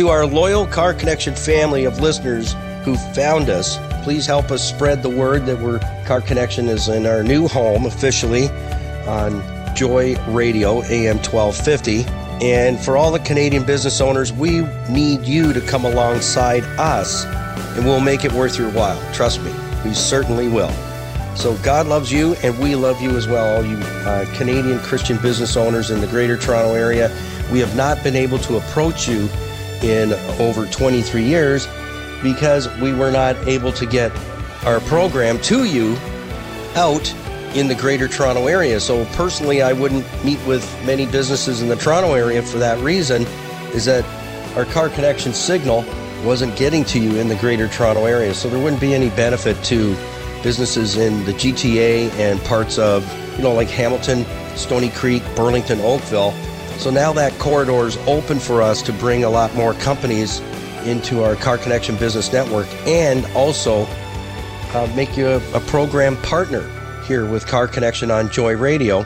to our loyal Car Connection family of listeners who found us. Please help us spread the word that we're Car Connection is in our new home officially on Joy Radio AM 1250. And for all the Canadian business owners, we need you to come alongside us and we'll make it worth your while. Trust me, we certainly will. So God loves you and we love you as well, all you uh, Canadian Christian business owners in the Greater Toronto Area. We have not been able to approach you in over 23 years because we were not able to get our program to you out in the greater Toronto area. So personally, I wouldn't meet with many businesses in the Toronto area for that reason is that our car connection signal wasn't getting to you in the greater Toronto area. So there wouldn't be any benefit to businesses in the GTA and parts of, you know, like Hamilton, Stoney Creek, Burlington, Oakville. So now that corridor is open for us to bring a lot more companies into our Car Connection Business Network and also uh, make you a, a program partner here with Car Connection on Joy Radio.